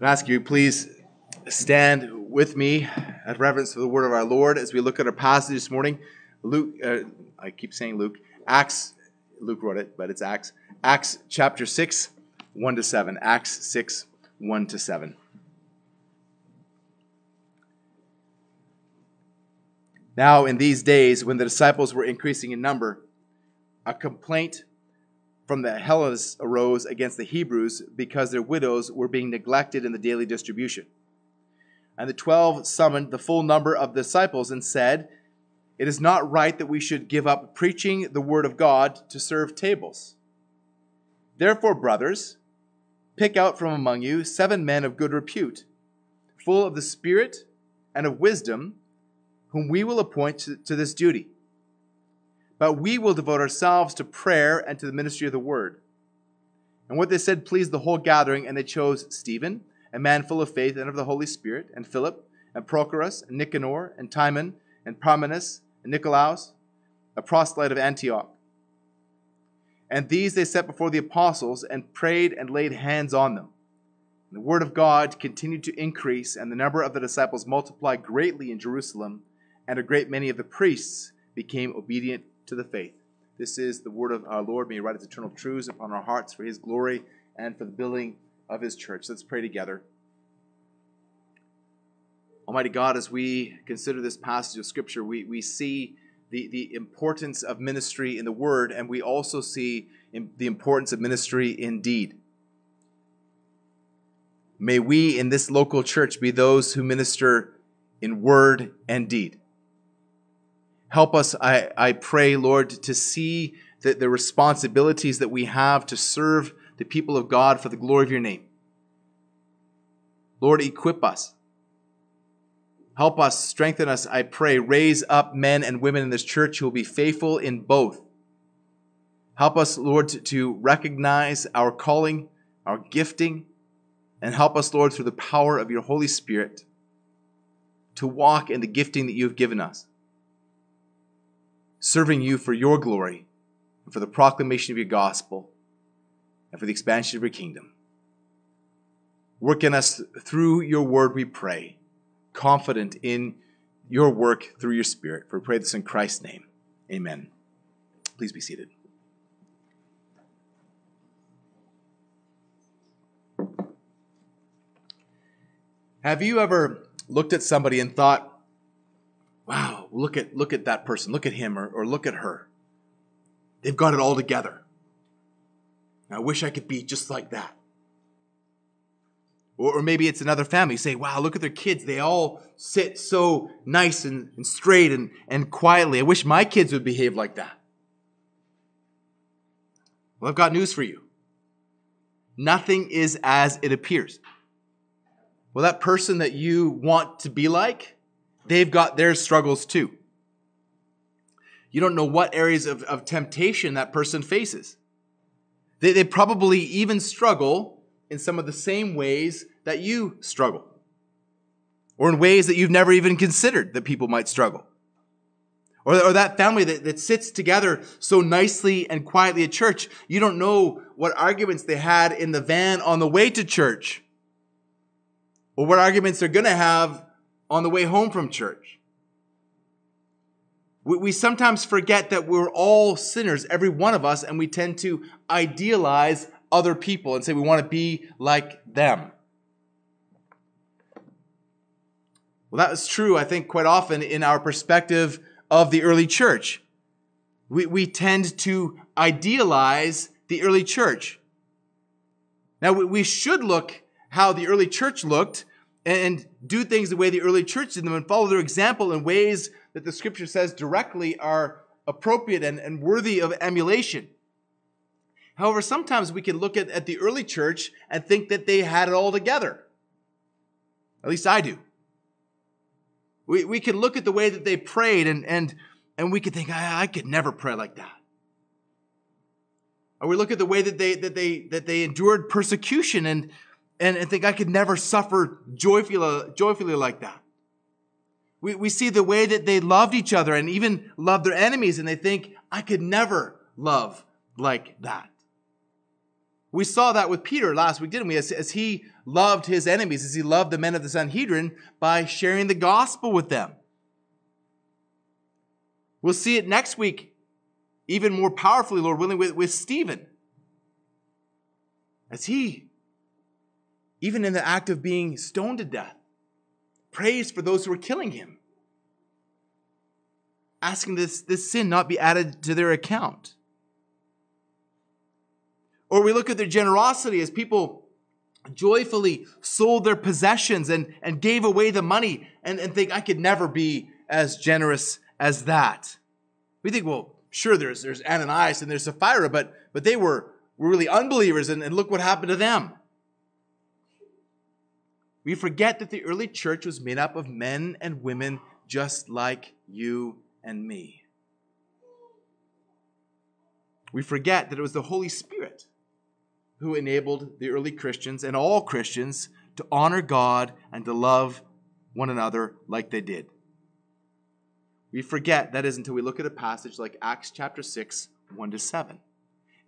I ask you, please stand with me at reverence to the word of our Lord as we look at our passage this morning. Luke, uh, I keep saying Luke, Acts, Luke wrote it, but it's Acts. Acts chapter 6, 1 to 7. Acts 6, 1 to 7. Now, in these days, when the disciples were increasing in number, a complaint from the Hellenists arose against the Hebrews because their widows were being neglected in the daily distribution. And the twelve summoned the full number of disciples and said, It is not right that we should give up preaching the word of God to serve tables. Therefore, brothers, pick out from among you seven men of good repute, full of the Spirit and of wisdom, whom we will appoint to, to this duty but we will devote ourselves to prayer and to the ministry of the word. And what they said pleased the whole gathering, and they chose Stephen, a man full of faith and of the Holy Spirit, and Philip, and Prochorus, and Nicanor, and Timon, and Parmenas, and Nicolaus, a proselyte of Antioch. And these they set before the apostles, and prayed and laid hands on them. And the word of God continued to increase, and the number of the disciples multiplied greatly in Jerusalem, and a great many of the priests became obedient to the faith. This is the word of our Lord. May He write His eternal truths upon our hearts for His glory and for the building of His church. Let's pray together. Almighty God, as we consider this passage of Scripture, we, we see the, the importance of ministry in the Word, and we also see the importance of ministry in deed. May we in this local church be those who minister in word and deed. Help us, I, I pray, Lord, to see the, the responsibilities that we have to serve the people of God for the glory of your name. Lord, equip us. Help us, strengthen us, I pray. Raise up men and women in this church who will be faithful in both. Help us, Lord, to recognize our calling, our gifting, and help us, Lord, through the power of your Holy Spirit to walk in the gifting that you have given us serving you for your glory and for the proclamation of your gospel and for the expansion of your kingdom. Work in us through your word, we pray, confident in your work through your spirit. For we pray this in Christ's name. Amen. Please be seated. Have you ever looked at somebody and thought, wow, look at look at that person, look at him or, or look at her. They've got it all together. I wish I could be just like that. Or, or maybe it's another family. Say, wow, look at their kids. They all sit so nice and, and straight and, and quietly. I wish my kids would behave like that. Well, I've got news for you. Nothing is as it appears. Well, that person that you want to be like, they've got their struggles too. You don't know what areas of, of temptation that person faces. They, they probably even struggle in some of the same ways that you struggle, or in ways that you've never even considered that people might struggle. Or, or that family that, that sits together so nicely and quietly at church, you don't know what arguments they had in the van on the way to church, or what arguments they're going to have on the way home from church. We, we sometimes forget that we're all sinners, every one of us, and we tend to idealize other people and say we want to be like them. Well, that was true, I think, quite often in our perspective of the early church. We, we tend to idealize the early church. Now, we should look how the early church looked and do things the way the early church did them and follow their example in ways that the scripture says directly are appropriate and, and worthy of emulation. However, sometimes we can look at, at the early church and think that they had it all together. At least I do. We, we can look at the way that they prayed and, and, and we could think, I, I could never pray like that. Or we look at the way that they, that they, that they endured persecution and, and, and think I could never suffer joyfully, joyfully like that. We, we see the way that they loved each other and even loved their enemies, and they think I could never love like that. We saw that with Peter last week, didn't we? As, as he loved his enemies, as he loved the men of the Sanhedrin by sharing the gospel with them. We'll see it next week, even more powerfully, Lord willing, with, with Stephen. As he, even in the act of being stoned to death, prays for those who are killing him, asking this, this sin not be added to their account. Or we look at their generosity as people joyfully sold their possessions and, and gave away the money and, and think, I could never be as generous as that. We think, well, sure, there's, there's Ananias and there's Sapphira, but, but they were, were really unbelievers, and, and look what happened to them. We forget that the early church was made up of men and women just like you and me. We forget that it was the Holy Spirit who enabled the early Christians and all Christians to honor God and to love one another like they did. We forget that is until we look at a passage like Acts chapter 6, 1 to 7.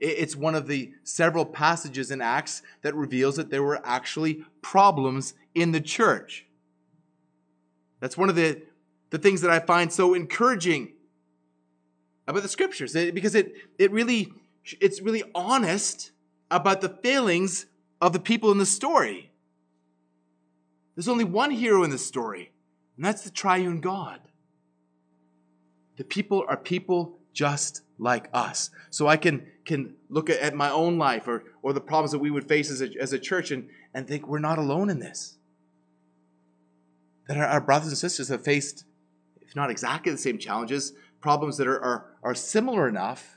It's one of the several passages in Acts that reveals that there were actually problems in the church. That's one of the, the things that I find so encouraging about the scriptures because it, it really it's really honest about the failings of the people in the story. There's only one hero in the story, and that's the triune God. The people are people just like us. So I can, can look at, my own life or, or the problems that we would face as a, as a church and, and think we're not alone in this. That our, our brothers and sisters have faced, if not exactly the same challenges, problems that are, are, are similar enough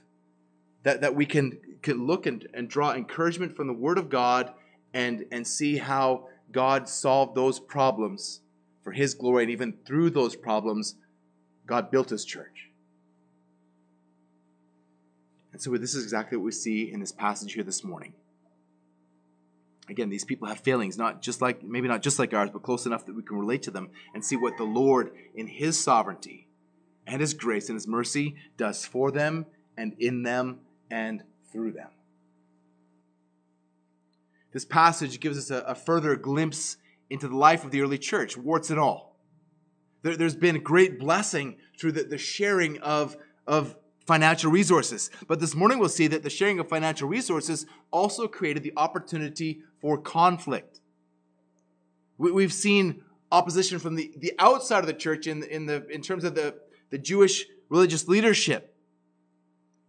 that, that we can, can look and, and draw encouragement from the Word of God and, and see how God solved those problems for His glory. And even through those problems, God built His church. And so this is exactly what we see in this passage here this morning. Again, these people have failings, not just like maybe not just like ours, but close enough that we can relate to them and see what the Lord in his sovereignty and his grace and his mercy does for them and in them and through them. This passage gives us a, a further glimpse into the life of the early church, warts and all. There, has been great blessing through the, the sharing of, of financial resources. But this morning we'll see that the sharing of financial resources also created the opportunity for conflict. We, have seen opposition from the, the outside of the church in, in, the, in terms of the, the Jewish religious leadership.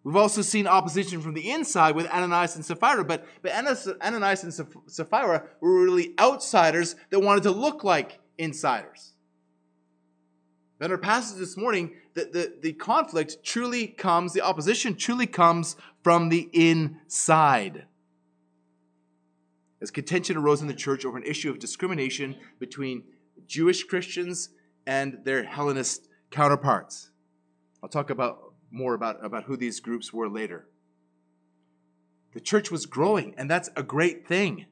We've also seen opposition from the inside with Ananias and Sapphira, but, but Ananias and Sapphira were really outsiders that wanted to look like insiders. But our passage this morning, the, the, the conflict truly comes, the opposition truly comes from the inside. As contention arose in the church over an issue of discrimination between Jewish Christians and their Hellenist counterparts. I'll talk about more about, about who these groups were later. The church was growing, and that's a great thing.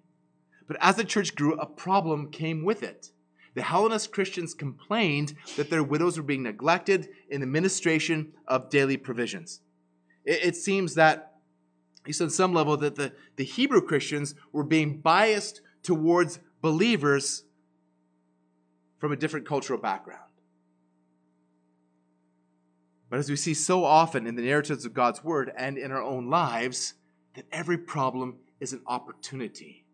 But as the church grew, a problem came with it. The Hellenist Christians complained that their widows were being neglected in the ministration of daily provisions. It, it seems that, at least on some level, that the, the Hebrew Christians were being biased towards believers from a different cultural background. But as we see so often in the narratives of God's Word and in our own lives, that every problem is an opportunity.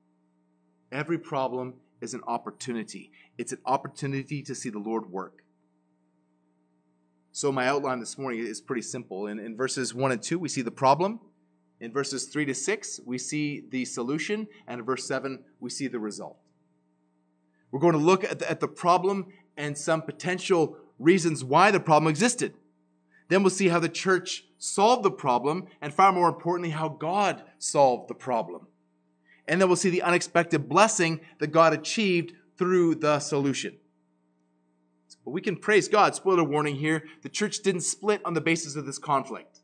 Every problem is an opportunity. It's an opportunity to see the Lord work. So, my outline this morning is pretty simple. In, in verses 1 and 2, we see the problem. In verses 3 to 6, we see the solution. And in verse 7, we see the result. We're going to look at the, at the problem and some potential reasons why the problem existed. Then we'll see how the church solved the problem, and far more importantly, how God solved the problem. And then we'll see the unexpected blessing that God achieved through the solution. But we can praise God. Spoiler warning here the church didn't split on the basis of this conflict.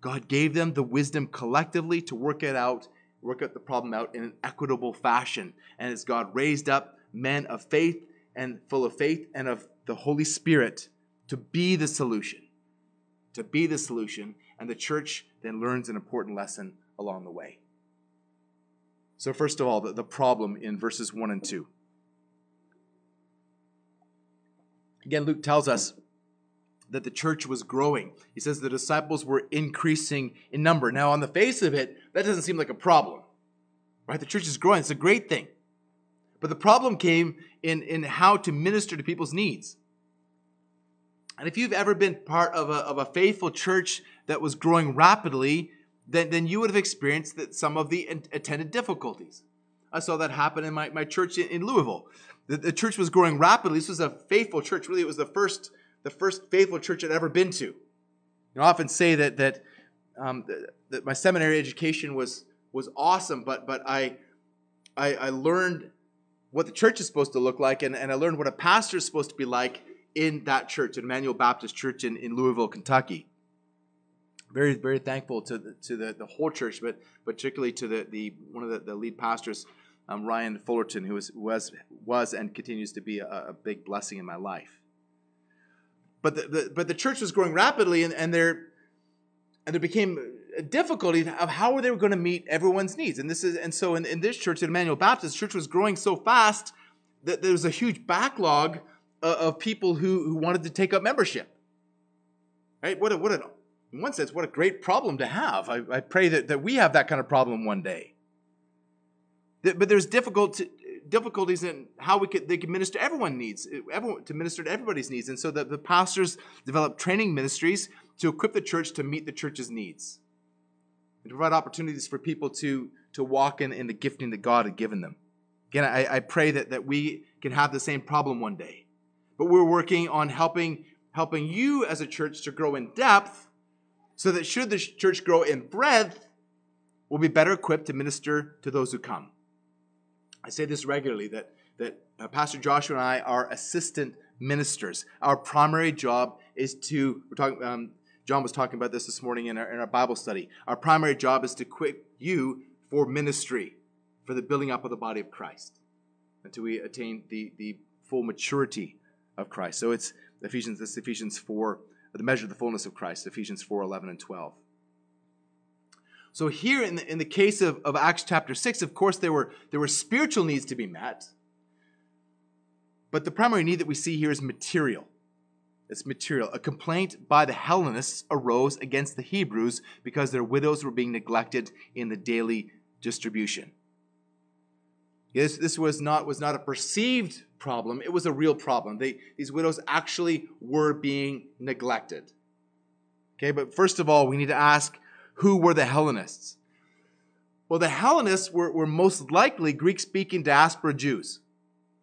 God gave them the wisdom collectively to work it out, work out the problem out in an equitable fashion. And as God raised up men of faith and full of faith and of the Holy Spirit, to be the solution. To be the solution. And the church then learns an important lesson along the way. So, first of all, the, the problem in verses 1 and 2. Again, Luke tells us that the church was growing. He says the disciples were increasing in number. Now, on the face of it, that doesn't seem like a problem, right? The church is growing, it's a great thing. But the problem came in, in how to minister to people's needs. And if you've ever been part of a, of a faithful church that was growing rapidly, then, then you would have experienced that some of the attended difficulties. I saw that happen in my, my church in, in Louisville. The, the church was growing rapidly. This was a faithful church. Really, it was the first, the first faithful church I'd ever been to. You know, I often say that, that, um, that, that my seminary education was, was awesome, but, but I, I, I learned what the church is supposed to look like, and, and I learned what a pastor is supposed to be like in that church, in Immanuel Baptist Church in, in Louisville, Kentucky. Very, very thankful to the, to the, the whole church, but particularly to the, the one of the, the lead pastors, um, Ryan Fullerton, who was, was, was and continues to be a, a big blessing in my life. But the, the, but the church was growing rapidly, and, and there and there became a difficulty of how they were going to meet everyone's needs. And this is and so in, in this church, at Immanuel Baptist, church was growing so fast that there was a huge backlog of, of people who, who wanted to take up membership. Right? What a, what a, in one sense, what a great problem to have. I, I pray that, that we have that kind of problem one day. But there's difficult to, difficulties in how we could they can minister everyone needs everyone to minister to everybody's needs and so that the pastors develop training ministries to equip the church to meet the church's needs and to provide opportunities for people to to walk in, in the gifting that god had given them again I, I pray that, that we can have the same problem one day but we're working on helping helping you as a church to grow in depth so that should the church grow in breadth we'll be better equipped to minister to those who come I say this regularly that, that uh, Pastor Joshua and I are assistant ministers. Our primary job is to, we're talking, um, John was talking about this this morning in our, in our Bible study. Our primary job is to equip you for ministry, for the building up of the body of Christ, until we attain the, the full maturity of Christ. So it's Ephesians, this Ephesians 4, the measure of the fullness of Christ, Ephesians 4, 11 and 12. So here in the, in the case of, of Acts chapter 6, of course, there were, there were spiritual needs to be met. But the primary need that we see here is material. It's material. A complaint by the Hellenists arose against the Hebrews because their widows were being neglected in the daily distribution. This, this was, not, was not a perceived problem, it was a real problem. They, these widows actually were being neglected. Okay, but first of all, we need to ask who were the Hellenists? Well, the Hellenists were, were most likely Greek speaking diaspora Jews.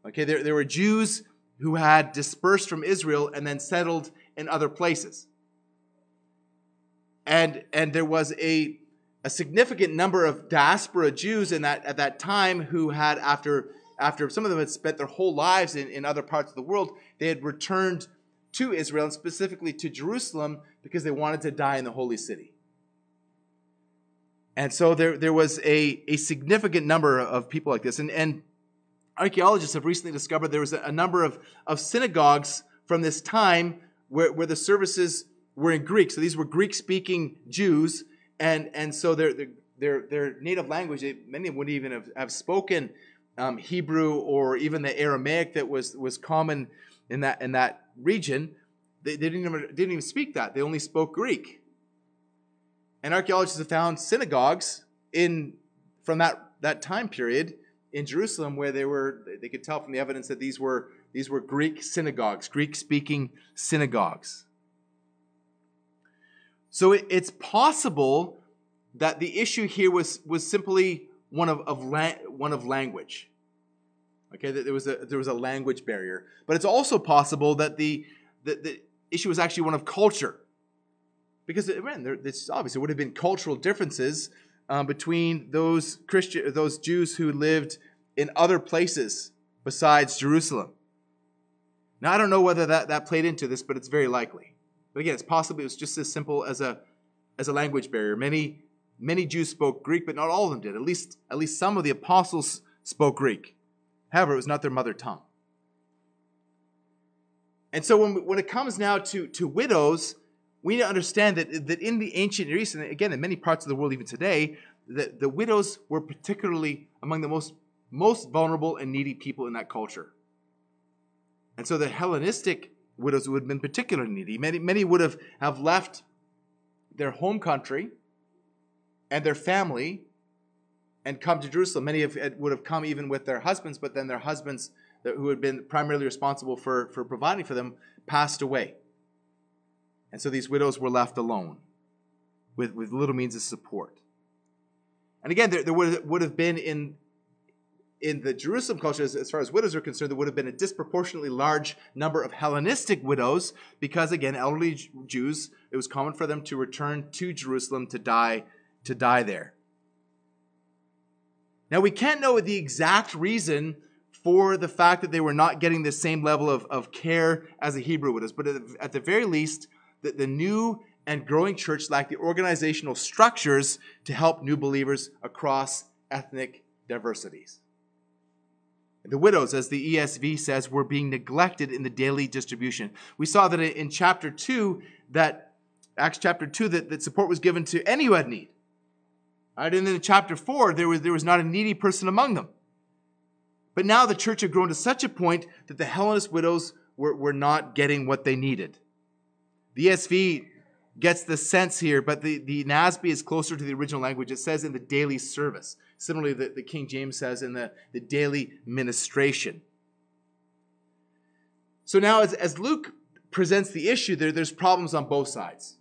Okay, there, there were Jews who had dispersed from Israel and then settled in other places. And, and there was a, a significant number of diaspora Jews in that, at that time who had, after, after some of them had spent their whole lives in, in other parts of the world, they had returned to Israel and specifically to Jerusalem because they wanted to die in the holy city. And so there, there was a, a significant number of people like this. And, and archaeologists have recently discovered there was a, a number of, of synagogues from this time where, where the services were in Greek. So these were Greek speaking Jews. And, and so their, their, their native language, many of them wouldn't even have, have spoken um, Hebrew or even the Aramaic that was, was common in that, in that region. They, they didn't, even, didn't even speak that, they only spoke Greek. And archaeologists have found synagogues in from that, that time period in Jerusalem where they were they could tell from the evidence that these were these were Greek synagogues, Greek speaking synagogues. So it, it's possible that the issue here was was simply one of, of la- one of language. Okay, there was a there was a language barrier, but it's also possible that the the, the issue was actually one of culture because again, there, this obviously would have been cultural differences um, between those Christian, those Jews who lived in other places besides Jerusalem. Now, I don't know whether that, that played into this, but it's very likely. But again, it's possible it was just as simple as a as a language barrier. Many many Jews spoke Greek, but not all of them did. At least at least some of the apostles spoke Greek. However, it was not their mother tongue. And so when, when it comes now to, to widows, we need to understand that, that in the ancient Near East, and again, in many parts of the world even today, the, the widows were particularly among the most, most vulnerable and needy people in that culture. And so the Hellenistic widows would have been particularly needy. Many, many would have, have left their home country and their family and come to Jerusalem. Many of, it would have come even with their husbands, but then their husbands, who had been primarily responsible for, for providing for them, passed away. And so these widows were left alone with, with little means of support. And again, there, there would, would have been in, in the Jerusalem culture, as, as far as widows are concerned, there would have been a disproportionately large number of Hellenistic widows because, again, elderly Jews, it was common for them to return to Jerusalem to die, to die there. Now, we can't know the exact reason for the fact that they were not getting the same level of, of care as the Hebrew widows, but at the very least, the, the new and growing church lacked the organizational structures to help new believers across ethnic diversities. The widows, as the ESV says, were being neglected in the daily distribution. We saw that in chapter 2, that Acts chapter 2, that, that support was given to any who had need. Right? And then in chapter 4, there was, there was not a needy person among them. But now the church had grown to such a point that the Hellenist widows were, were not getting what they needed. The ESV gets the sense here, but the, the NASB is closer to the original language. It says in the daily service. Similarly, the, the King James says in the, the daily ministration. So now, as, as Luke presents the issue, there, there's problems on both sides.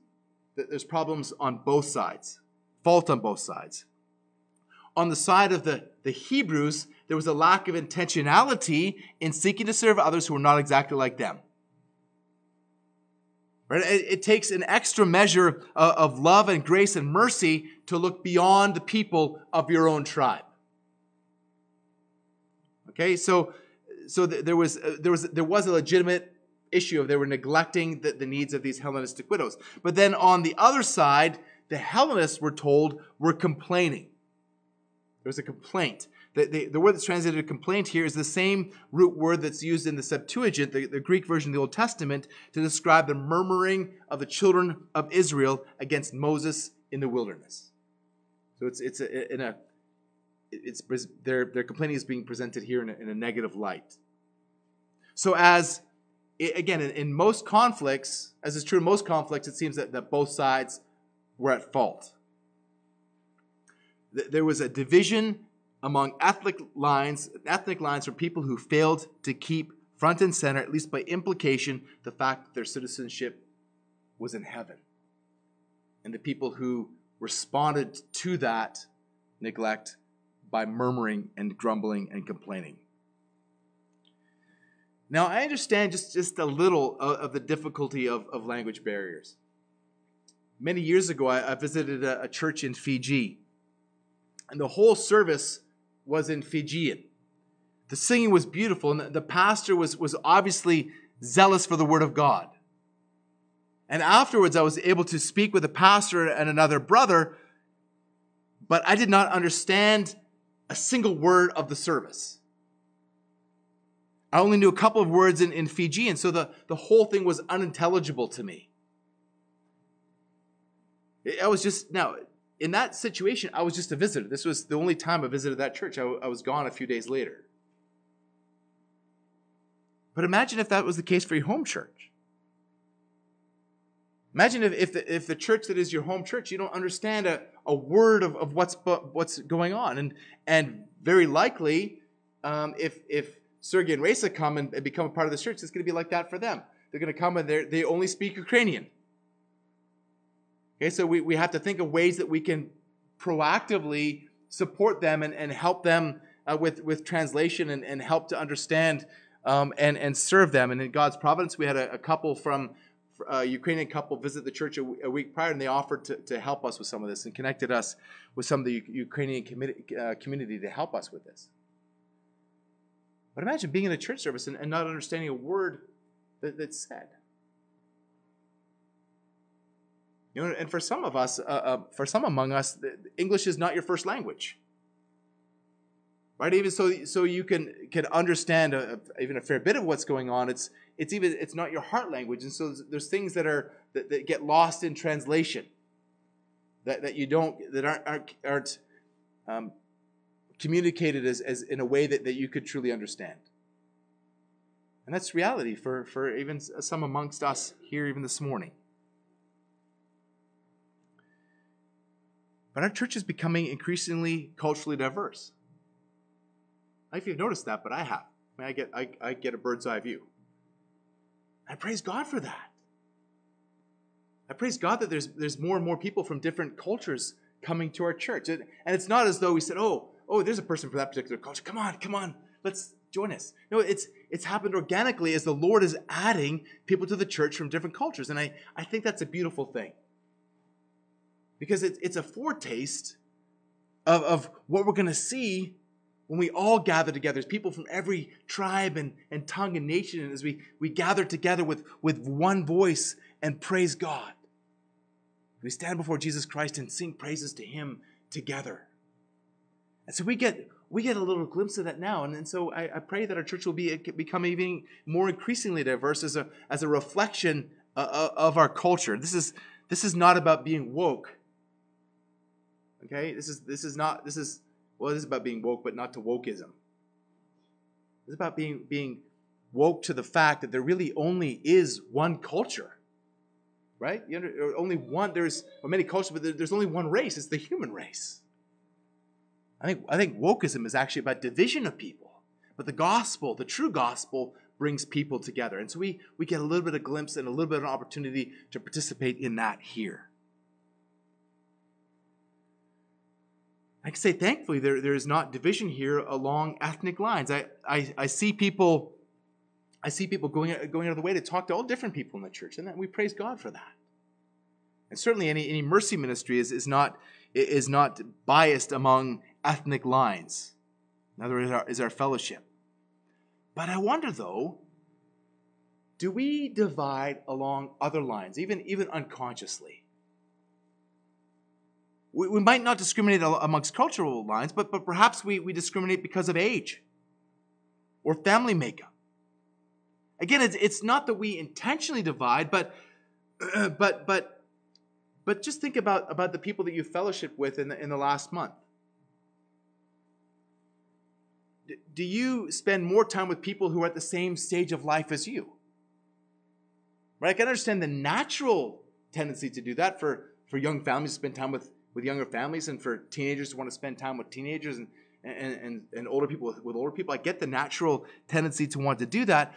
There's problems on both sides, fault on both sides. On the side of the, the Hebrews, there was a lack of intentionality in seeking to serve others who were not exactly like them. Right? It, it takes an extra measure of, of love and grace and mercy to look beyond the people of your own tribe. Okay, so so there was uh, there was there was a legitimate issue of they were neglecting the, the needs of these Hellenistic widows. But then on the other side, the Hellenists were told were complaining. There was a complaint. The, the, the, word that's translated complaint here is the same root word that's used in the Septuagint, the, the Greek version of the Old Testament, to describe the murmuring of the children of Israel against Moses in the wilderness. So it's, it's a, in a, it's, their, their complaining is being presented here in a, in a negative light. So as, again, in, in most conflicts, as is true in most conflicts, it seems that, that both sides were at fault. There was a division among ethnic lines, ethnic lines for people who failed to keep front and center, at least by implication, the fact that their citizenship was in heaven. And the people who responded to that neglect by murmuring and grumbling and complaining. Now, I understand just, just a little of, of the difficulty of, of language barriers. Many years ago, I, I visited a, a church in Fiji, and the whole service was in Fijian. The singing was beautiful, and the pastor was, was obviously zealous for the word of God. And afterwards, I was able to speak with a pastor and another brother, but I did not understand a single word of the service. I only knew a couple of words in, in Fijian, so the, the whole thing was unintelligible to me. I was just, now, in that situation, I was just a visitor. This was the only time I visited that church. I, I was gone a few days later. But imagine if that was the case for your home church. Imagine if, if, the, if the church that is your home church, you don't understand a, a word of, of what's, what's going on. And, and very likely, um, if, if Sergey and Reza come and, and become a part of the church, it's going to be like that for them. They're going to come and they only speak Ukrainian. Okay, so we, we have to think of ways that we can proactively support them and, and help them uh, with, with translation and, and help to understand um, and, and serve them. And in God's providence, we had a, a couple from a uh, Ukrainian couple visit the church a, a, week prior, and they offered to, to help us with some of this and connected us with some of the U- Ukrainian commi- uh, community to help us with this. But imagine being in a church service and, and not understanding a word that, that's said. You know, and for some of us, uh, uh, for some among us, English is not your first language, right? Even so, so you can can understand a, even a fair bit of what's going on. It's it's even it's not your heart language, and so there's things that are that, that get lost in translation, that, that you don't that aren't aren't, aren't um, communicated as, as in a way that, that you could truly understand. And that's reality for, for even some amongst us here, even this morning. But our church is becoming increasingly culturally diverse. I don't know if you've noticed that, but I have. I, mean, I get, I, I get a bird's eye view. I praise God for that. I praise God that there's, there's more and more people from different cultures coming to our church. And, it's not as though we said, oh, oh, there's a person from that particular culture. Come on, come on, let's join us. No, it's, it's happened organically as the Lord is adding people to the church from different cultures. And I, I think that's a beautiful thing. Because it, it's a foretaste of, of what we're going to see when we all gather together as people from every tribe and, and tongue and nation, and as we, we gather together with, with one voice and praise God. We stand before Jesus Christ and sing praises to Him together. And so we get we get a little glimpse of that now. And, and so I, I pray that our church will be become even more increasingly diverse as a, as a reflection of our culture. This is, this is not about being woke. Okay? This is, this is not, this is, well, this is about being woke, but not to wokeism. It's about being, being woke to the fact that there really only is one culture. Right? You know, only one, there's many cultures, but there's only one race. It's the human race. I think, I think wokeism is actually about division of people. But the gospel, the true gospel, brings people together. And so we, we get a little bit of glimpse and a little bit of an opportunity to participate in that here. I can say thankfully there, there is not division here along ethnic lines. I, I, I see people I see people going, going out of the way to talk to all different people in the church, and we praise God for that. And certainly any, any mercy ministry is, is, not, is not biased among ethnic lines. Another is our, is our fellowship. But I wonder though, do we divide along other lines, even, even unconsciously? We, we might not discriminate amongst cultural lines, but, but perhaps we, we discriminate because of age or family makeup. Again, it's, it's not that we intentionally divide, but, but, but, but just think about, about the people that you fellowship with in the, in the last month. do you spend more time with people who are at the same stage of life as you? Right? I can understand the natural tendency to do that for, for young families to spend time with, with younger families and for teenagers to want to spend time with teenagers and, and, and, and older people with, with older people. I get the natural tendency to want to do that.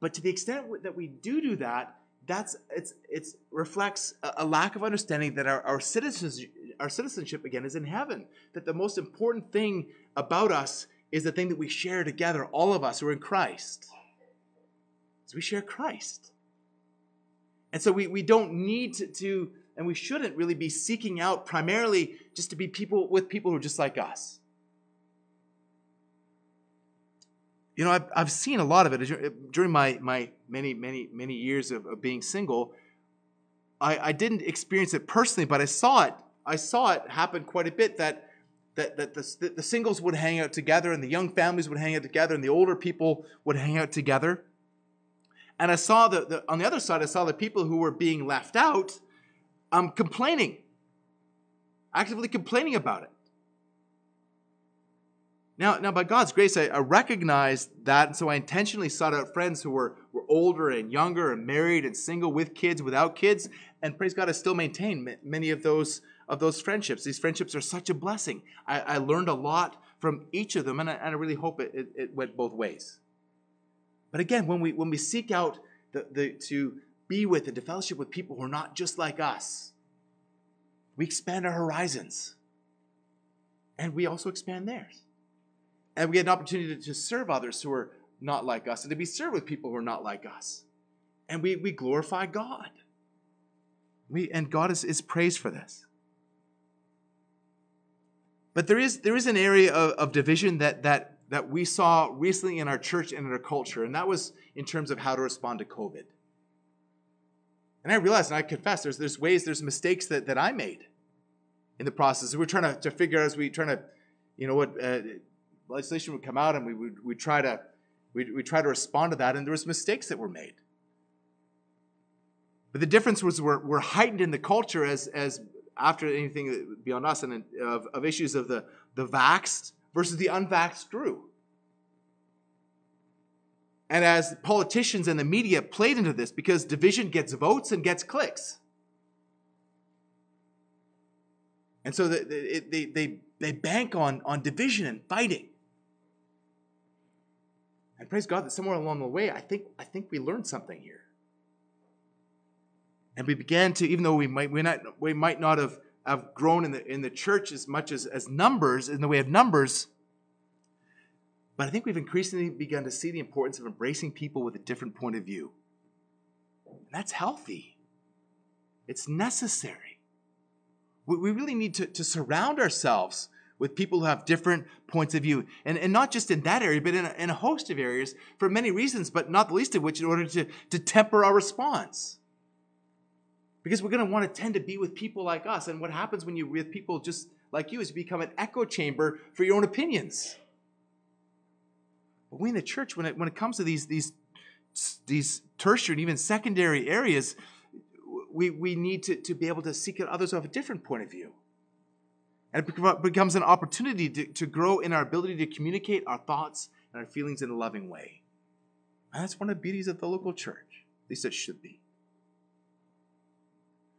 But to the extent that we do do that, that's it's it's reflects a, lack of understanding that our, our citizens our citizenship again is in heaven. That the most important thing about us is the thing that we share together, all of us who are in Christ. So we share Christ. And so we, we don't need to, to, and we shouldn't really be seeking out primarily just to be people with people who are just like us. You know, I've, I've seen a lot of it during my, my many, many, many years of, of being single. I, I didn't experience it personally, but I saw it. I saw it happen quite a bit that that, that the, the singles would hang out together and the young families would hang out together and the older people would hang out together. And I saw the, the on the other side, I saw the people who were being left out um, complaining, actively complaining about it. Now, now by God's grace, I, I recognized that, and so I intentionally sought out friends who were, were older and younger and married and single with kids, without kids, and praise God, I still maintain many of those of those friendships. These friendships are such a blessing. I, I learned a lot from each of them, and I, and I really hope it, it, it, went both ways. But again, when we when we seek out the, the, to be with and to fellowship with people who are not just like us, we expand our horizons, and we also expand theirs, and we get an opportunity to, to serve others who are not like us, and to be served with people who are not like us, and we we glorify God. We and God is, is praised for this. But there is, there is an area of, of division that, that, that we saw recently in our church and in our culture, and that was in terms of how to respond to COVID. And I realized, and I confess, there's, there's ways, there's mistakes that, that I made in the process. We're trying to, to figure out as we trying to, you know, what uh, legislation would come out, and we would we try to we we try to respond to that, and there was mistakes that were made. But the difference was we're, we're heightened in the culture as as after anything beyond us and of, of issues of the the vaxxed versus the unvaxxed grew. And as politicians and the media played into this, because division gets votes and gets clicks. And so they, they, they, they bank on, on division and fighting. And praise God that somewhere along the way, I think, I think we learned something here. And we began to, even though we might, we not, we might not have, have grown in the, in the church as much as, as numbers, in the way of numbers, but I think we've increasingly begun to see the importance of embracing people with a different point of view. And that's healthy, it's necessary. We, we really need to, to surround ourselves with people who have different points of view. And, and not just in that area, but in a, in a host of areas for many reasons, but not the least of which in order to, to temper our response. Because we're going to want to tend to be with people like us. And what happens when you're with people just like you is you become an echo chamber for your own opinions. But we in the church, when it, when it comes to these, these, these tertiary and even secondary areas, we, we need to, to be able to seek out others who have a different point of view. And it becomes an opportunity to, to grow in our ability to communicate our thoughts and our feelings in a loving way. And that's one of the beauties of the local church. At least it should be.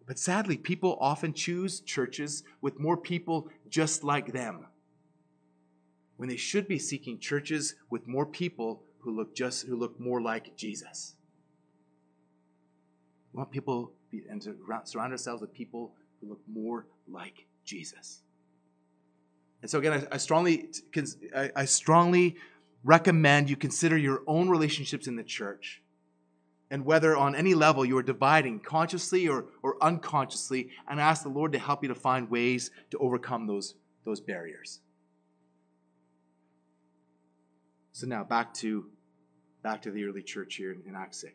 But sadly, people often choose churches with more people just like them when they should be seeking churches with more people who look just who look more like Jesus. We want people and to surround ourselves with people who look more like Jesus. And so again, I, I strongly I, I strongly recommend you consider your own relationships in the church and whether on any level you are dividing consciously or, or unconsciously, and ask the Lord to help you to find ways to overcome those, those barriers. So now back to back to the early church here in, in Acts 6.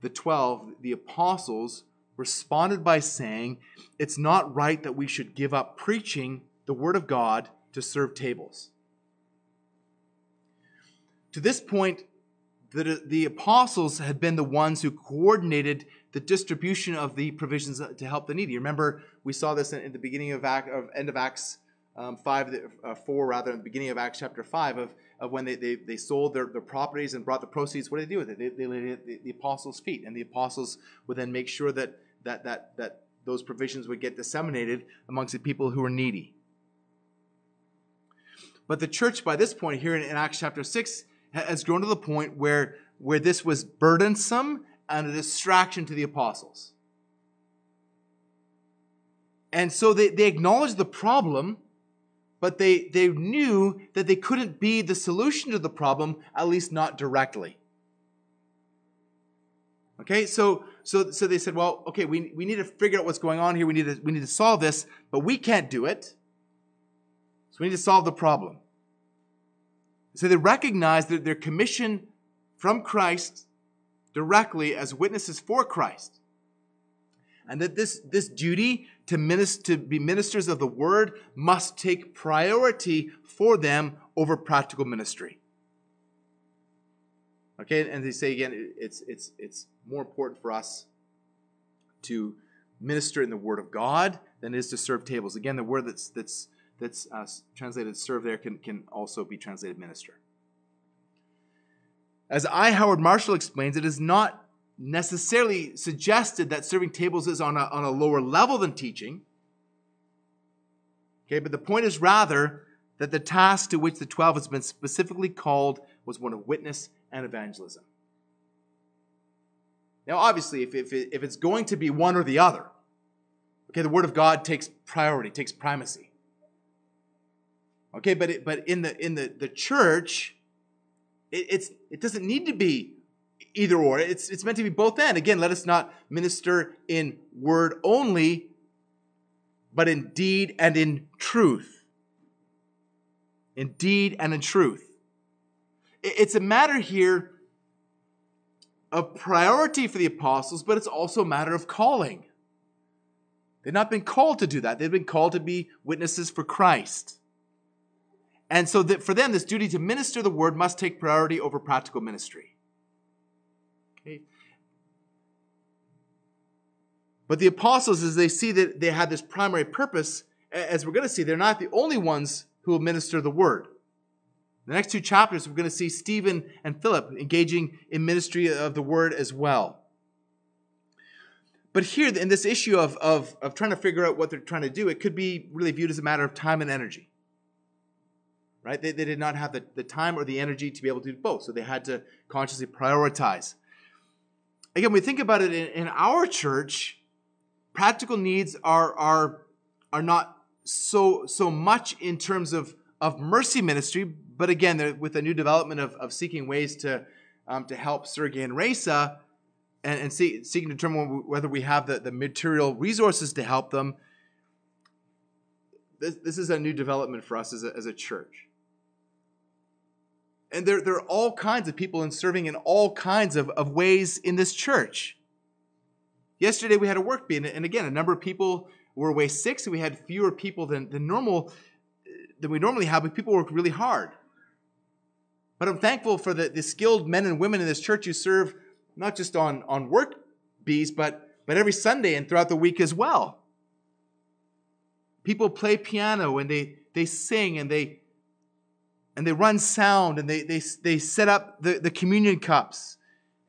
The 12, the apostles, responded by saying, It's not right that we should give up preaching the word of God to serve tables. To this point, the, the apostles had been the ones who coordinated the distribution of the provisions to help the needy. Remember, we saw this in, in the beginning of, Act, of end of Acts um, 5, uh, 4, rather, in the beginning of Acts chapter 5, of, of when they, they, they sold their, their properties and brought the proceeds. What did they do with it? They, they laid it at the, apostles' feet, and the apostles would then make sure that, that, that, that those provisions would get disseminated amongst the people who were needy. But the church, by this point, here in, in Acts chapter 6, has grown to the point where, where this was burdensome and a distraction to the apostles. And so they, they acknowledged the problem but they, they knew that they couldn't be the solution to the problem, at least not directly. Okay, so so so they said, well, okay, we, we need to figure out what's going on here. We need to we need to solve this, but we can't do it. So we need to solve the problem. So they recognize that their commission from Christ directly as witnesses for Christ. And that this, this duty to, minister, to be ministers of the word must take priority for them over practical ministry. Okay, and they say again, it's, it's, it's more important for us to minister in the word of God than it is to serve tables. Again, the word that's, that's, that's uh, translated serve there can, can also be translated minister. As I. Howard Marshall explains, it is not necessarily suggested that serving tables is on a, on a lower level than teaching. Okay, but the point is rather that the task to which the 12 has been specifically called was one of witness and evangelism. Now, obviously, if, if, if it's going to be one or the other, okay, the Word of God takes priority, takes primacy. Okay, but, it, but in, the, in the, the church, it, it's, it doesn't need to be either or. It's, it's meant to be both and. Again, let us not minister in word only, but in deed and in truth. In deed and in truth. It's a matter here of priority for the apostles, but it's also a matter of calling. They've not been called to do that. They've been called to be witnesses for Christ. And so that for them, this duty to minister the word must take priority over practical ministry. Okay. But the apostles, as they see that they had this primary purpose as we're going to see, they're not the only ones who will minister the word. The next two chapters, we're going to see Stephen and Philip engaging in ministry of the word as well. But here, in this issue of, of, of trying to figure out what they're trying to do, it could be really viewed as a matter of time and energy. Right? They, they did not have the, the time or the energy to be able to do both, so they had to consciously prioritize. Again, we think about it in, in our church, practical needs are, are, are not so, so much in terms of, of mercy ministry, but again, with a new development of, of seeking ways to, um, to help Sergey and Reza and, and see, seeking to determine whether we have the, the material resources to help them, this, this is a new development for us as a, as a church. And there, there are all kinds of people in serving in all kinds of, of ways in this church. Yesterday we had a work bee, and, again, a number of people were away sick, so we had fewer people than, than normal uh, than we normally have, but people work really hard. But I'm thankful for the, the skilled men and women in this church who serve not just on, on work bees, but, but every Sunday and throughout the week as well. People play piano and they, they sing and they and they run sound and they, they, they set up the, the communion cups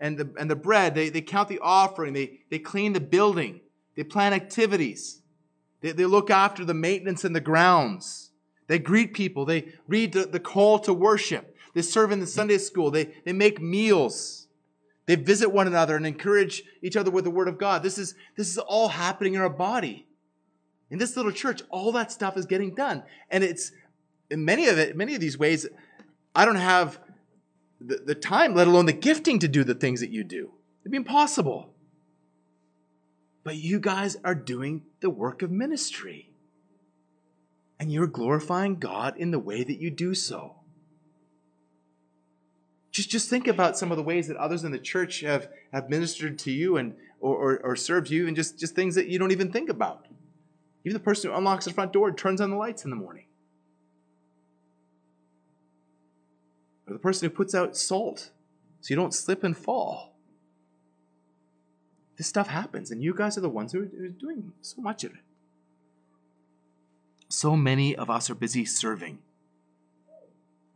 and the, and the bread. They, they count the offering. They, they clean the building. They plan activities. They, they look after the maintenance and the grounds. They greet people. They read the, the call to worship. They serve in the Sunday school. They, they make meals. They visit one another and encourage each other with the word of God. This is, this is all happening in our body. In this little church, all that stuff is getting done. And it's in many of it, many of these ways, I don't have the, the time, let alone the gifting to do the things that you do. It'd be impossible. But you guys are doing the work of ministry. And you're glorifying God in the way that you do so. Just, just think about some of the ways that others in the church have, have ministered to you and or, or, or served you, and just, just things that you don't even think about. Even the person who unlocks the front door turns on the lights in the morning. Or the person who puts out salt so you don't slip and fall. This stuff happens, and you guys are the ones who are doing so much of it. So many of us are busy serving.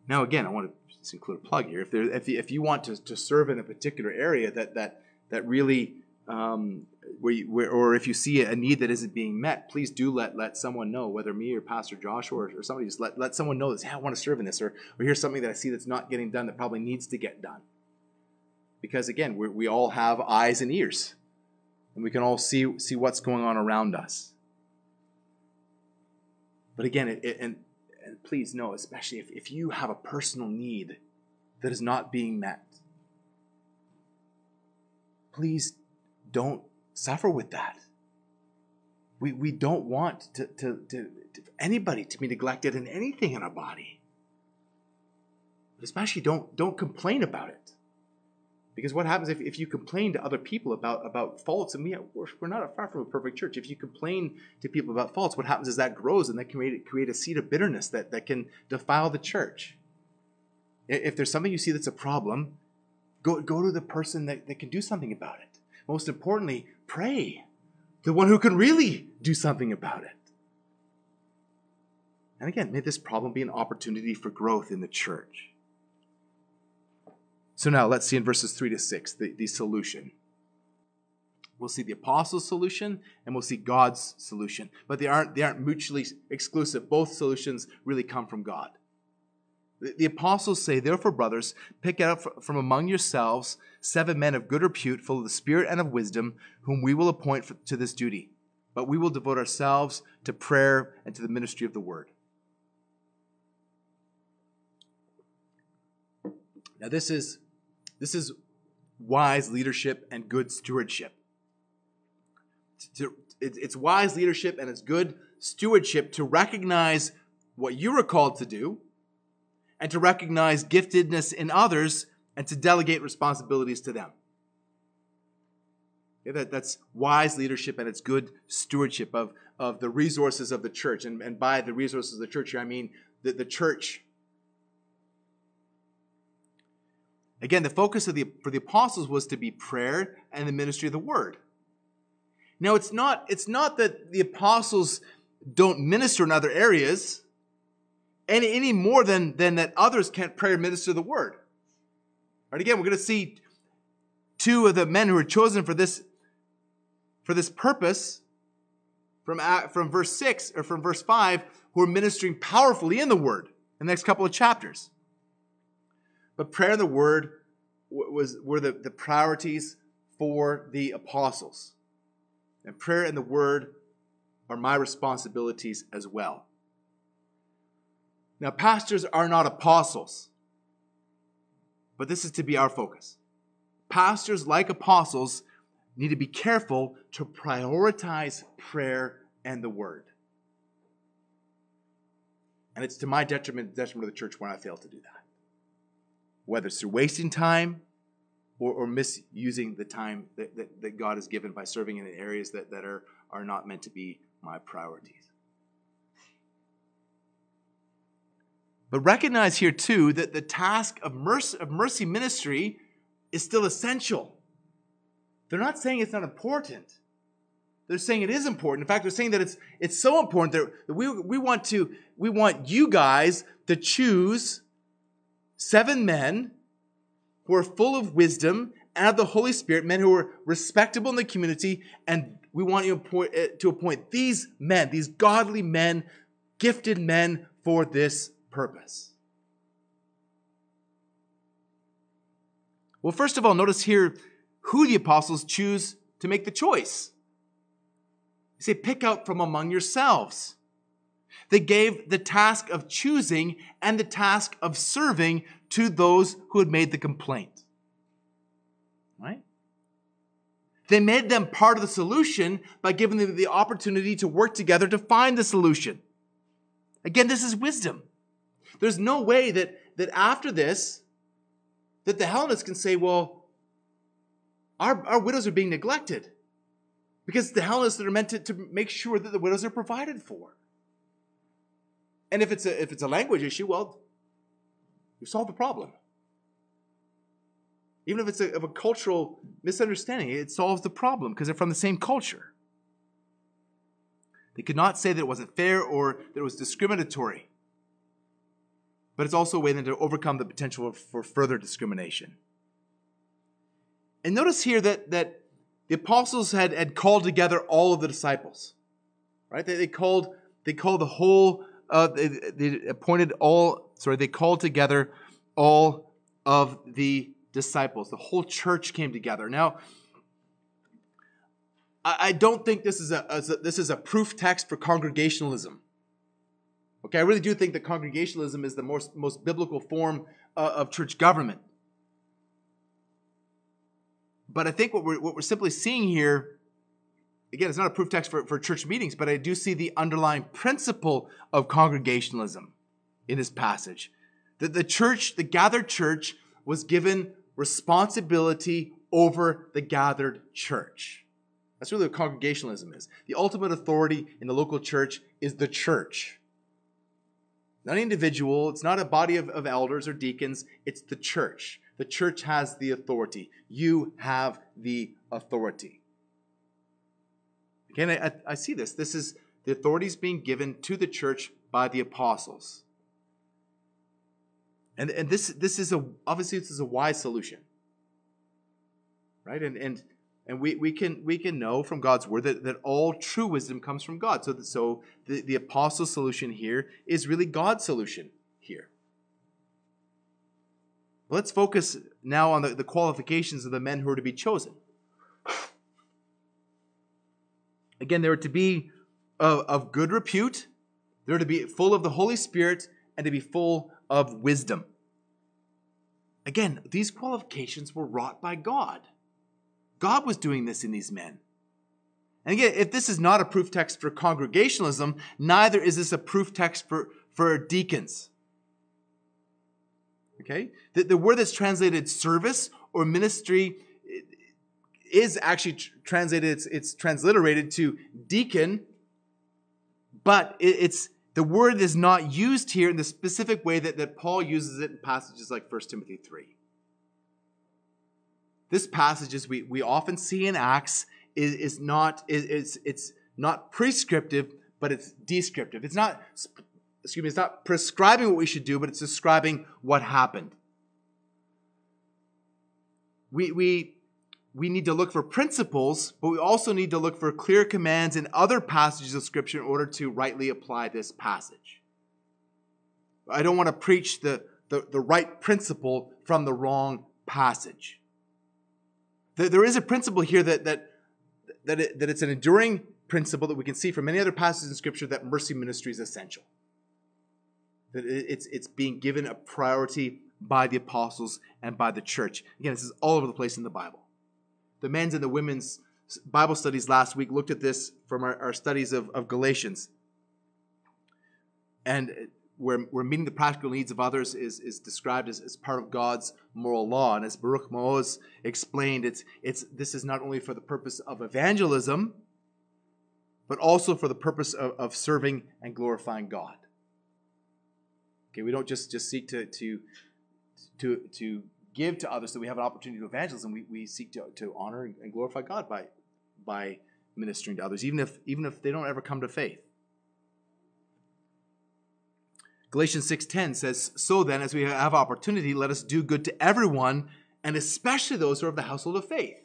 Now, again, I want to just include a plug here. If, there, if, you, if you want to, to serve in a particular area that, that, that really um, where, you, where, or if you see a need that isn't being met, please do let let someone know, whether me or Pastor Joshua or, or somebody, just let, let someone know this. Hey, I want to serve in this, or, or here's something that I see that's not getting done that probably needs to get done. Because again, we we all have eyes and ears, and we can all see see what's going on around us. But again, it, it, and, and please know, especially if, if you have a personal need that is not being met, please don't suffer with that. We, we don't want to, to, to, to anybody to be neglected in anything in our body. Especially don't, don't complain about it. Because what happens if, if you complain to other people about, about faults, and we, we're, we're not far from a perfect church. If you complain to people about faults, what happens is that grows and that can create, create a seed of bitterness that, that can defile the church. If there's something you see that's a problem, go, go to the person that, that can do something about it most importantly, pray. The one who can really do something about it. And again, may this problem be an opportunity for growth in the church. So now let's see in verses 3 to 6 the, the solution. We'll see the apostles' solution and we'll see God's solution. But they aren't, they aren't mutually exclusive. Both solutions really come from God. The apostles say, Therefore, brothers, pick out from among yourselves seven men of good repute, full of the Spirit and of wisdom, whom we will appoint to this duty. But we will devote ourselves to prayer and to the ministry of the word. Now, this is, this is wise leadership and good stewardship. It's wise leadership and it's good stewardship to recognize what you are called to do and to recognize giftedness in others and to delegate responsibilities to them. Yeah, that, that's wise leadership and it's good stewardship of, of the resources of the church. And, and by the resources of the church here, I mean the, the church. Again, the focus of the, for the apostles was to be prayer and the ministry of the word. Now, it's not, it's not that the apostles don't minister in other areas any, any more than, than that others can't pray or minister the word. Right? Again, we're going to see two of the men who were chosen for this, for this purpose from, uh, from verse 6 or from verse 5 who are ministering powerfully in the word in the next couple of chapters. But prayer and the word was, were the, the priorities for the apostles. And prayer and the word are my responsibilities as well. Now, pastors are not apostles, but this is to be our focus. Pastors, like apostles, need to be careful to prioritize prayer and the word. And it's to my detriment, detriment of the church when I fail to do that. Whether it's through wasting time or, or misusing the time that, that, that, God has given by serving in areas that, that are, are not meant to be my priorities. But recognize here too that the task of mercy, of mercy ministry is still essential. They're not saying it's not important. They're saying it is important. In fact, they're saying that it's, it's so important that we, we, want to, we want you guys to choose seven men who are full of wisdom and of the Holy Spirit, men who are respectable in the community, and we want you eh, to appoint these men, these godly men, gifted men for this purpose. Well, first of all, notice here who the apostles choose to make the choice. They say, pick out from among yourselves. They gave the task of choosing and the task of serving to those who had made the complaint. Right? They made them part of the solution by giving them the opportunity to work together to find the solution. Again, this is wisdom. There's no way that, that after this, that the Hellenists can say, well, our, our widows are being neglected. Because the Hellenists are meant to, to make sure that the widows are provided for. And if it's a, if it's a language issue, well, you solve the problem. Even if it's a, of a cultural misunderstanding, it solves the problem because they're from the same culture. They could not say that it wasn't fair or that it was discriminatory. But it's also a way then to overcome the potential for further discrimination. And notice here that, that the apostles had, had called together all of the disciples. Right? They, they called they called the whole uh, they, they appointed all sorry, they called together all of the disciples. The whole church came together. Now, I, I don't think this is a, a, this is a proof text for congregationalism. Okay, I really do think that congregationalism is the most, most biblical form uh, of church government. But I think what we're, what we're simply seeing here, again, it's not a proof text for, for church meetings, but I do see the underlying principle of congregationalism in this passage. That the church, the gathered church, was given responsibility over the gathered church. That's really what congregationalism is. The ultimate authority in the local church is the church not an individual, it's not a body of, of elders or deacons, it's the church. The church has the authority. You have the authority. Again, I, I see this. This is the authorities being given to the church by the apostles. And, and this, this is a, obviously, this is a wise solution. Right? And, and and we, we, can, we can know from God's word that, that all true wisdom comes from God. So, that, so the, the apostles' solution here is really God's solution here. Let's focus now on the, the qualifications of the men who are to be chosen. Again, they were to be of, of good repute, they're to be full of the Holy Spirit, and to be full of wisdom. Again, these qualifications were wrought by God. God was doing this in these men. And again, if this is not a proof text for congregationalism, neither is this a proof text for, for deacons. Okay? The, the word that's translated service or ministry is actually translated, it's, it's transliterated to deacon, but it, it's the word is not used here in the specific way that, that Paul uses it in passages like 1 Timothy 3 this passage, as we, we often see in Acts, is, is not, is, is it's not prescriptive, but it's descriptive. It's not, excuse me, it's not prescribing what we should do, but it's describing what happened. We, we, we need to look for principles, but we also need to look for clear commands in other passages of Scripture in order to rightly apply this passage. I don't want to preach the, the, the right principle from the wrong passage. There is a principle here that, that, that, it, that it's an enduring principle that we can see from many other passages in Scripture that mercy ministry is essential. That it's, it's being given a priority by the apostles and by the church. Again, this is all over the place in the Bible. The men's and the women's Bible studies last week looked at this from our, our studies of, of Galatians. And where, where meeting the practical needs of others is, is described as, as part of God's moral law. And as Baruch Maoz explained, it's, it's, this is not only for the purpose of evangelism, but also for the purpose of, of serving and glorifying God. Okay, we don't just, just seek to, to, to, to give to others so we have an opportunity to evangelism. We, we seek to, to honor and glorify God by, by ministering to others, even if, even if they don't ever come to faith. Galatians 6:10 says, "So then, as we have opportunity, let us do good to everyone, and especially those who are of the household of faith."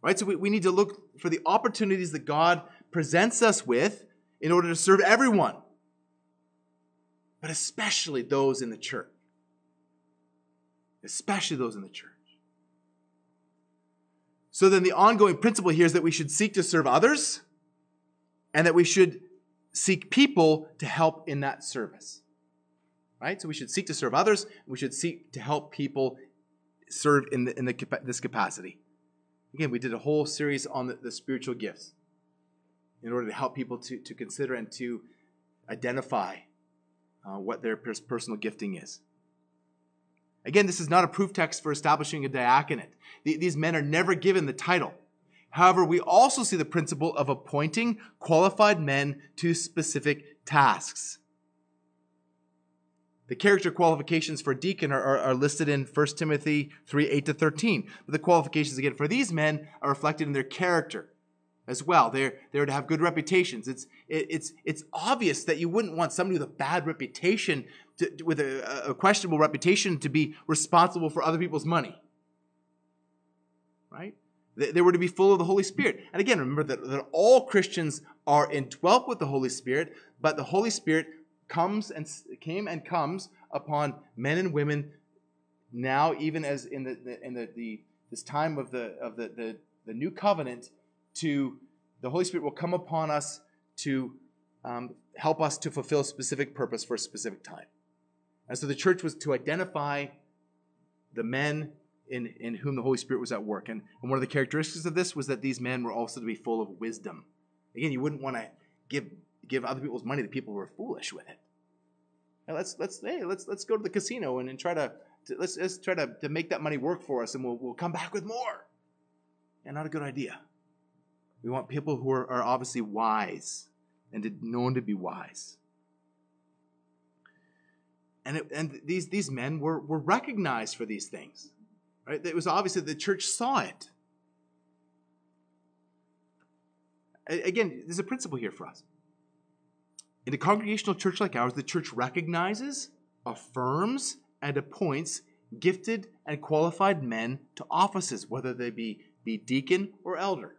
Right? So we, we need to look for the opportunities that God presents us with in order to serve everyone, but especially those in the church. Especially those in the church. So then the ongoing principle here is that we should seek to serve others and that we should seek people to help in that service. Right? So we should seek to serve others. We should seek to help people serve in, the, in the, this capacity. Again, we did a whole series on the, the spiritual gifts in order to help people to, to consider and to identify uh, what their personal gifting is. Again, this is not a proof text for establishing a diaconate. These men are never given the title. However, we also see the principle of appointing qualified men to specific tasks. The character qualifications for deacon are, are, are, listed in 1 Timothy 3 8 to 13. But the qualifications, again, for these men are reflected in their character as well. They're, they're to have good reputations. It's, it, it's, it's obvious that you wouldn't want somebody with a bad reputation, to, with a, a questionable reputation, to be responsible for other people's money. Right? They, were to be full of the Holy Spirit. And again, remember that, that all Christians are indwelt with the Holy Spirit, but the Holy Spirit comes and came and comes upon men and women now, even as in the, the in the, the this time of the of the, the, the new covenant to the Holy Spirit will come upon us to um, help us to fulfill a specific purpose for a specific time. And so the church was to identify the men in, in whom the Holy Spirit was at work. And, and one of the characteristics of this was that these men were also to be full of wisdom. Again, you wouldn't want to give, give other people's money to people who are foolish with it. Now let's, let's, hey, let's, let's go to the casino and, and try to, to let's, let's try to, to make that money work for us and we'll, we'll come back with more. And not a good idea. We want people who are, are obviously wise and known to be wise. And, it, and these, these men were, were recognized for these things. Right? It was obvious that the church saw it. Again, there's a principle here for us. In a congregational church like ours, the church recognizes, affirms, and appoints gifted and qualified men to offices, whether they be, be deacon or elder.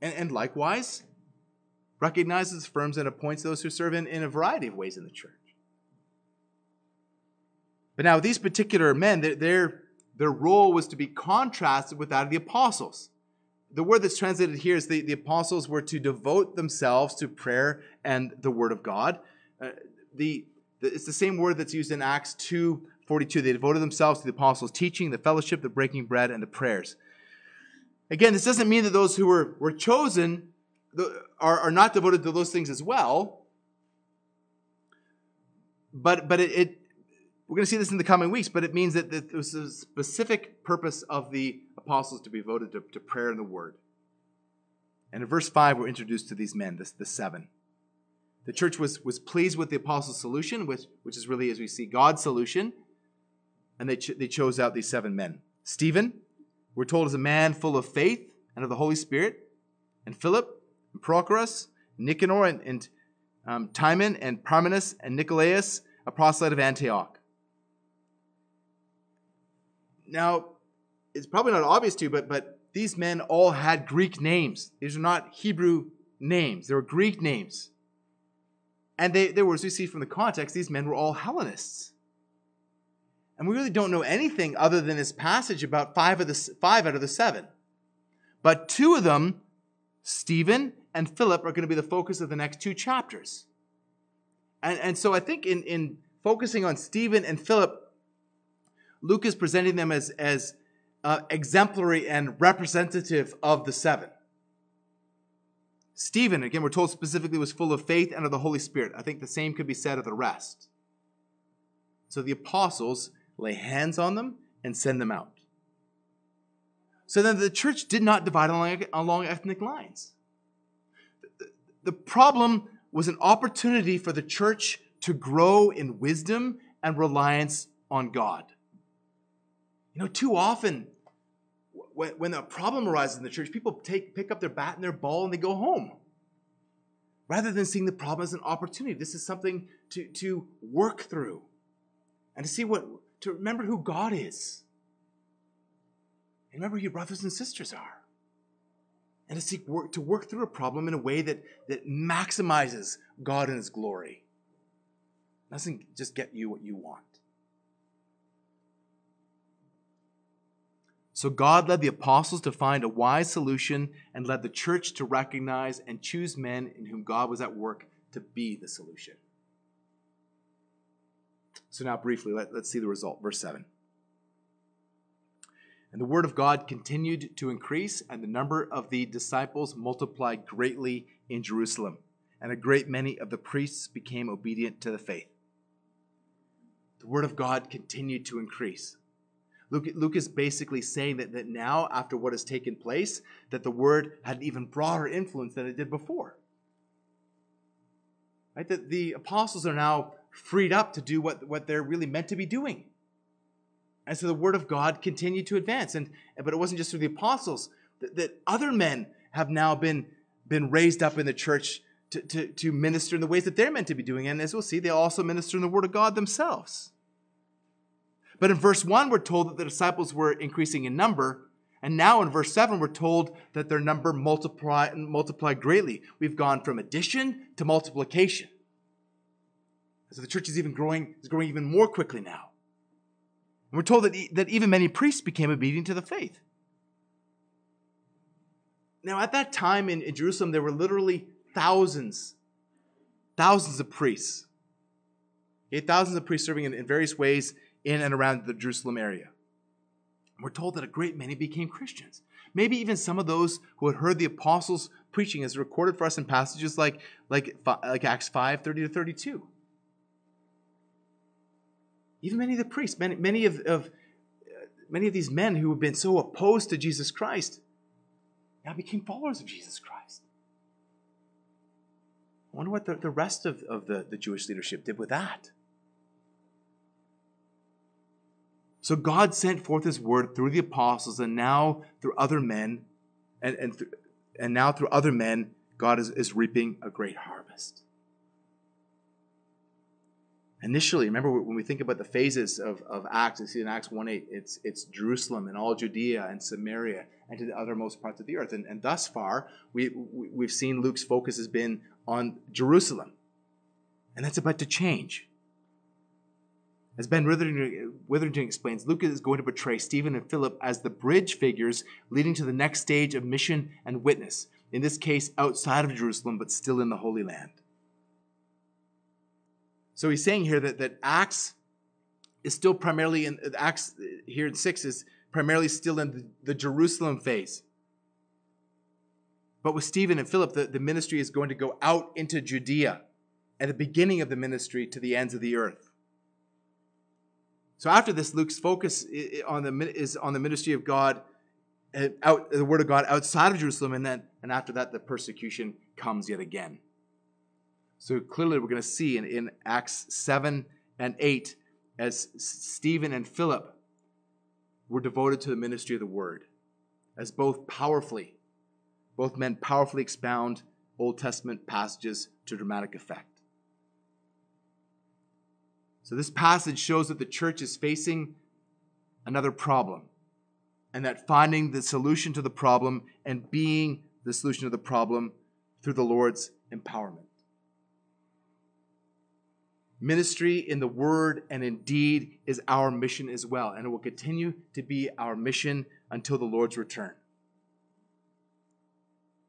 And, and likewise, recognizes, affirms, and appoints those who serve in, in a variety of ways in the church. But now, these particular men, their, their role was to be contrasted with that of the apostles. The word that's translated here is the, the apostles were to devote themselves to prayer and the word of God. Uh, the, the, it's the same word that's used in Acts 2 42. They devoted themselves to the apostles' teaching, the fellowship, the breaking bread, and the prayers. Again, this doesn't mean that those who were, were chosen are, are not devoted to those things as well. But, but it, it we're going to see this in the coming weeks, but it means that, it was a specific purpose of the apostles to be devoted to, to prayer and the word. And in verse 5, we're introduced to these men, the seven. The church was, was pleased with the apostles' solution, which, which is really, as we see, God's solution. And they, ch- they chose out these seven men Stephen, we're told is a man full of faith and of the Holy Spirit, and Philip, and Prochorus, Nicanor and, and um, Timon and Parmenas and Nicolaus, a proselyte of Antioch. Now, it's probably not obvious to you, but, but these men all had Greek names. These are not Hebrew names, they were Greek names. And they, they were, as we see from the context, these men were all Hellenists. And we really don't know anything other than this passage about five, of the, five out of the seven. But two of them, Stephen and Philip, are going to be the focus of the next two chapters. And, and so I think in, in focusing on Stephen and Philip, Luke is presenting them as, as uh, exemplary and representative of the seven. Stephen, again, we're told specifically, was full of faith and of the Holy Spirit. I think the same could be said of the rest. So the apostles lay hands on them and send them out. So then the church did not divide along, along ethnic lines. The problem was an opportunity for the church to grow in wisdom and reliance on God. You know, too often when, when a problem arises in the church, people take, pick up their bat and their ball and they go home. Rather than seeing the problem as an opportunity. This is something to, to work through and to see what, to remember who God is. And remember who your brothers and sisters are. And to seek work, to work through a problem in a way that, that maximizes God and His glory. Doesn't just get you what you want. So God led the apostles to find a wise solution and led the church to recognize and choose men in whom God was at work to be the solution. So now, briefly, let, us see the result. Verse 7. And the word of God continued to increase, and the number of the disciples multiplied greatly in Jerusalem. And a great many of the priests became obedient to the faith. The word of God continued to increase. Luke, Luke is basically saying that, that now, after what has taken place, that the word had an even broader influence than it did before. Right? That the apostles are now freed up to do what, what they're really meant to be doing. And so the word of God continued to advance. And, but it wasn't just through the apostles, that, that other men have now been, been raised up in the church to, to, to minister in the ways that they're meant to be doing. And as we'll see, they also minister in the word of God themselves. But in verse 1, we're told that the disciples were increasing in number. And now in verse 7, we're told that their number multiplied, multiplied greatly. We've gone from addition to multiplication. So the church is even growing, is growing even more quickly now. And we're told that, that even many priests became obedient to the faith. Now, at that time in, in Jerusalem, there were literally thousands, thousands of priests. Okay, thousands of priests serving in, in various ways in and around the Jerusalem area. We're told that a great many became Christians. Maybe even some of those who had heard the apostles preaching as recorded for us in passages like, like, like Acts 5 30 to 32. Even many of the priests, many, many of, of uh, many of these men who had been so opposed to Jesus Christ now became followers of Jesus Christ. I wonder what the, the rest of, of the, the Jewish leadership did with that. So God sent forth his word through the apostles and now through other men, and, and, th- and now through other men, God is, is reaping a great harvest. Initially, remember when we think about the phases of, of Acts, we see in Acts 1 8, it's, it's Jerusalem and all Judea and Samaria and to the othermost parts of the earth. And, and thus far, we, we've seen Luke's focus has been on Jerusalem. And that's about to change. As Ben Witherington explains, Luke is going to portray Stephen and Philip as the bridge figures leading to the next stage of mission and witness, in this case outside of Jerusalem, but still in the Holy Land. So he's saying here that, that Acts is still primarily in Acts here in 6 is primarily still in the, the Jerusalem phase. But with Stephen and Philip, the, the ministry is going to go out into Judea at the beginning of the ministry to the ends of the earth. So after this, Luke's focus on the, is on the ministry of God, uh, out, the word of God outside of Jerusalem, and then and after that, the persecution comes yet again. So clearly, we're going to see in, in Acts 7 and 8 as Stephen and Philip were devoted to the ministry of the word, as both powerfully, both men powerfully expound Old Testament passages to dramatic effect. So, this passage shows that the church is facing another problem, and that finding the solution to the problem and being the solution to the problem through the Lord's empowerment. Ministry in the word and in deed is our mission as well, and it will continue to be our mission until the Lord's return.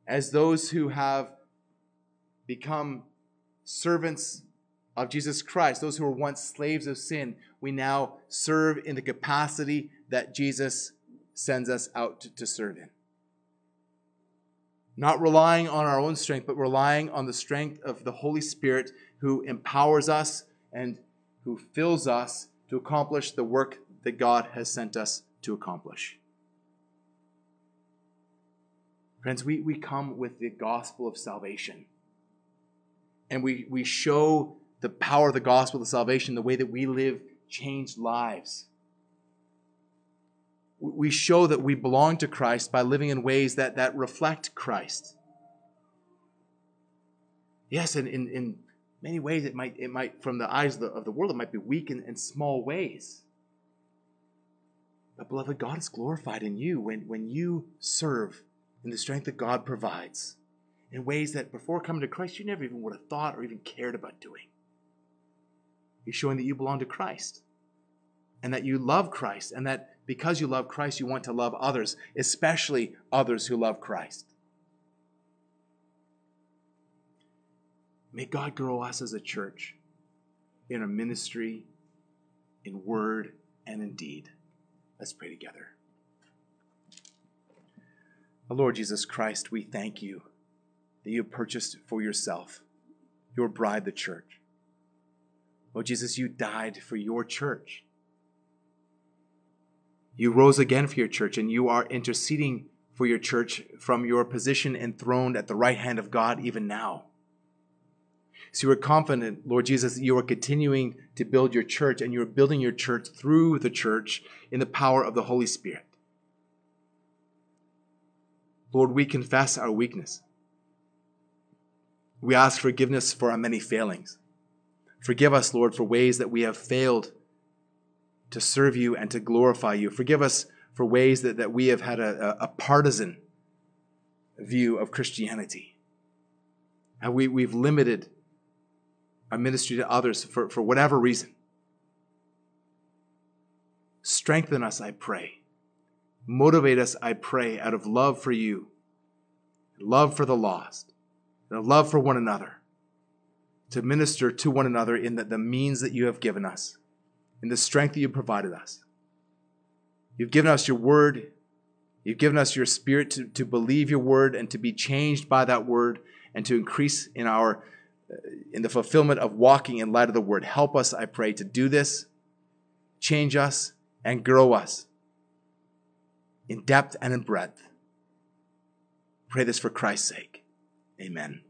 As those who have become servants of Jesus Christ, those who were once slaves of sin, we now serve in the capacity that Jesus sends us out to, to serve in. Not relying on our own strength, but relying on the strength of the Holy Spirit who empowers us and who fills us to accomplish the work that God has sent us to accomplish. Friends, we, we come with the gospel of salvation. And we, we show the power of the gospel the salvation, the way that we live changed lives. We show that we belong to Christ by living in ways that, that reflect Christ. Yes, and in, in many ways it might, it might from the eyes of the, of the world, it might be weak in, in small ways. But beloved, God is glorified in you when, when you serve in the strength that God provides in ways that before coming to Christ you never even would have thought or even cared about doing. You're showing that you belong to Christ and that you love Christ and that because you love Christ, you want to love others, especially others who love Christ. May God grow us as a church in our ministry, in word, and in deed. Let's pray together. Lord Jesus Christ, we thank you that you have purchased for yourself your bride, the church. Lord Jesus, you died for your church. You rose again for your church, and you are interceding for your church from your position enthroned at the right hand of God even now. So you are confident, Lord Jesus, that you are continuing to build your church, and you are building your church through the church in the power of the Holy Spirit. Lord, we confess our weakness. We ask forgiveness for our many failings. Forgive us, Lord, for ways that we have failed to serve you and to glorify you. Forgive us for ways that, that we have had a, a partisan view of Christianity. And we, we've limited our ministry to others for, for whatever reason. Strengthen us, I pray. Motivate us, I pray, out of love for you, love for the lost, and love for one another, to minister to one another in the, the means that you have given us, in the strength that you provided us. You've given us your word. You've given us your spirit to, to believe your word and to be changed by that word and to increase in our uh, in the fulfillment of walking in light of the word. Help us, I pray, to do this, change us, and grow us in depth and in breadth. Pray this for Christ's sake. Amen.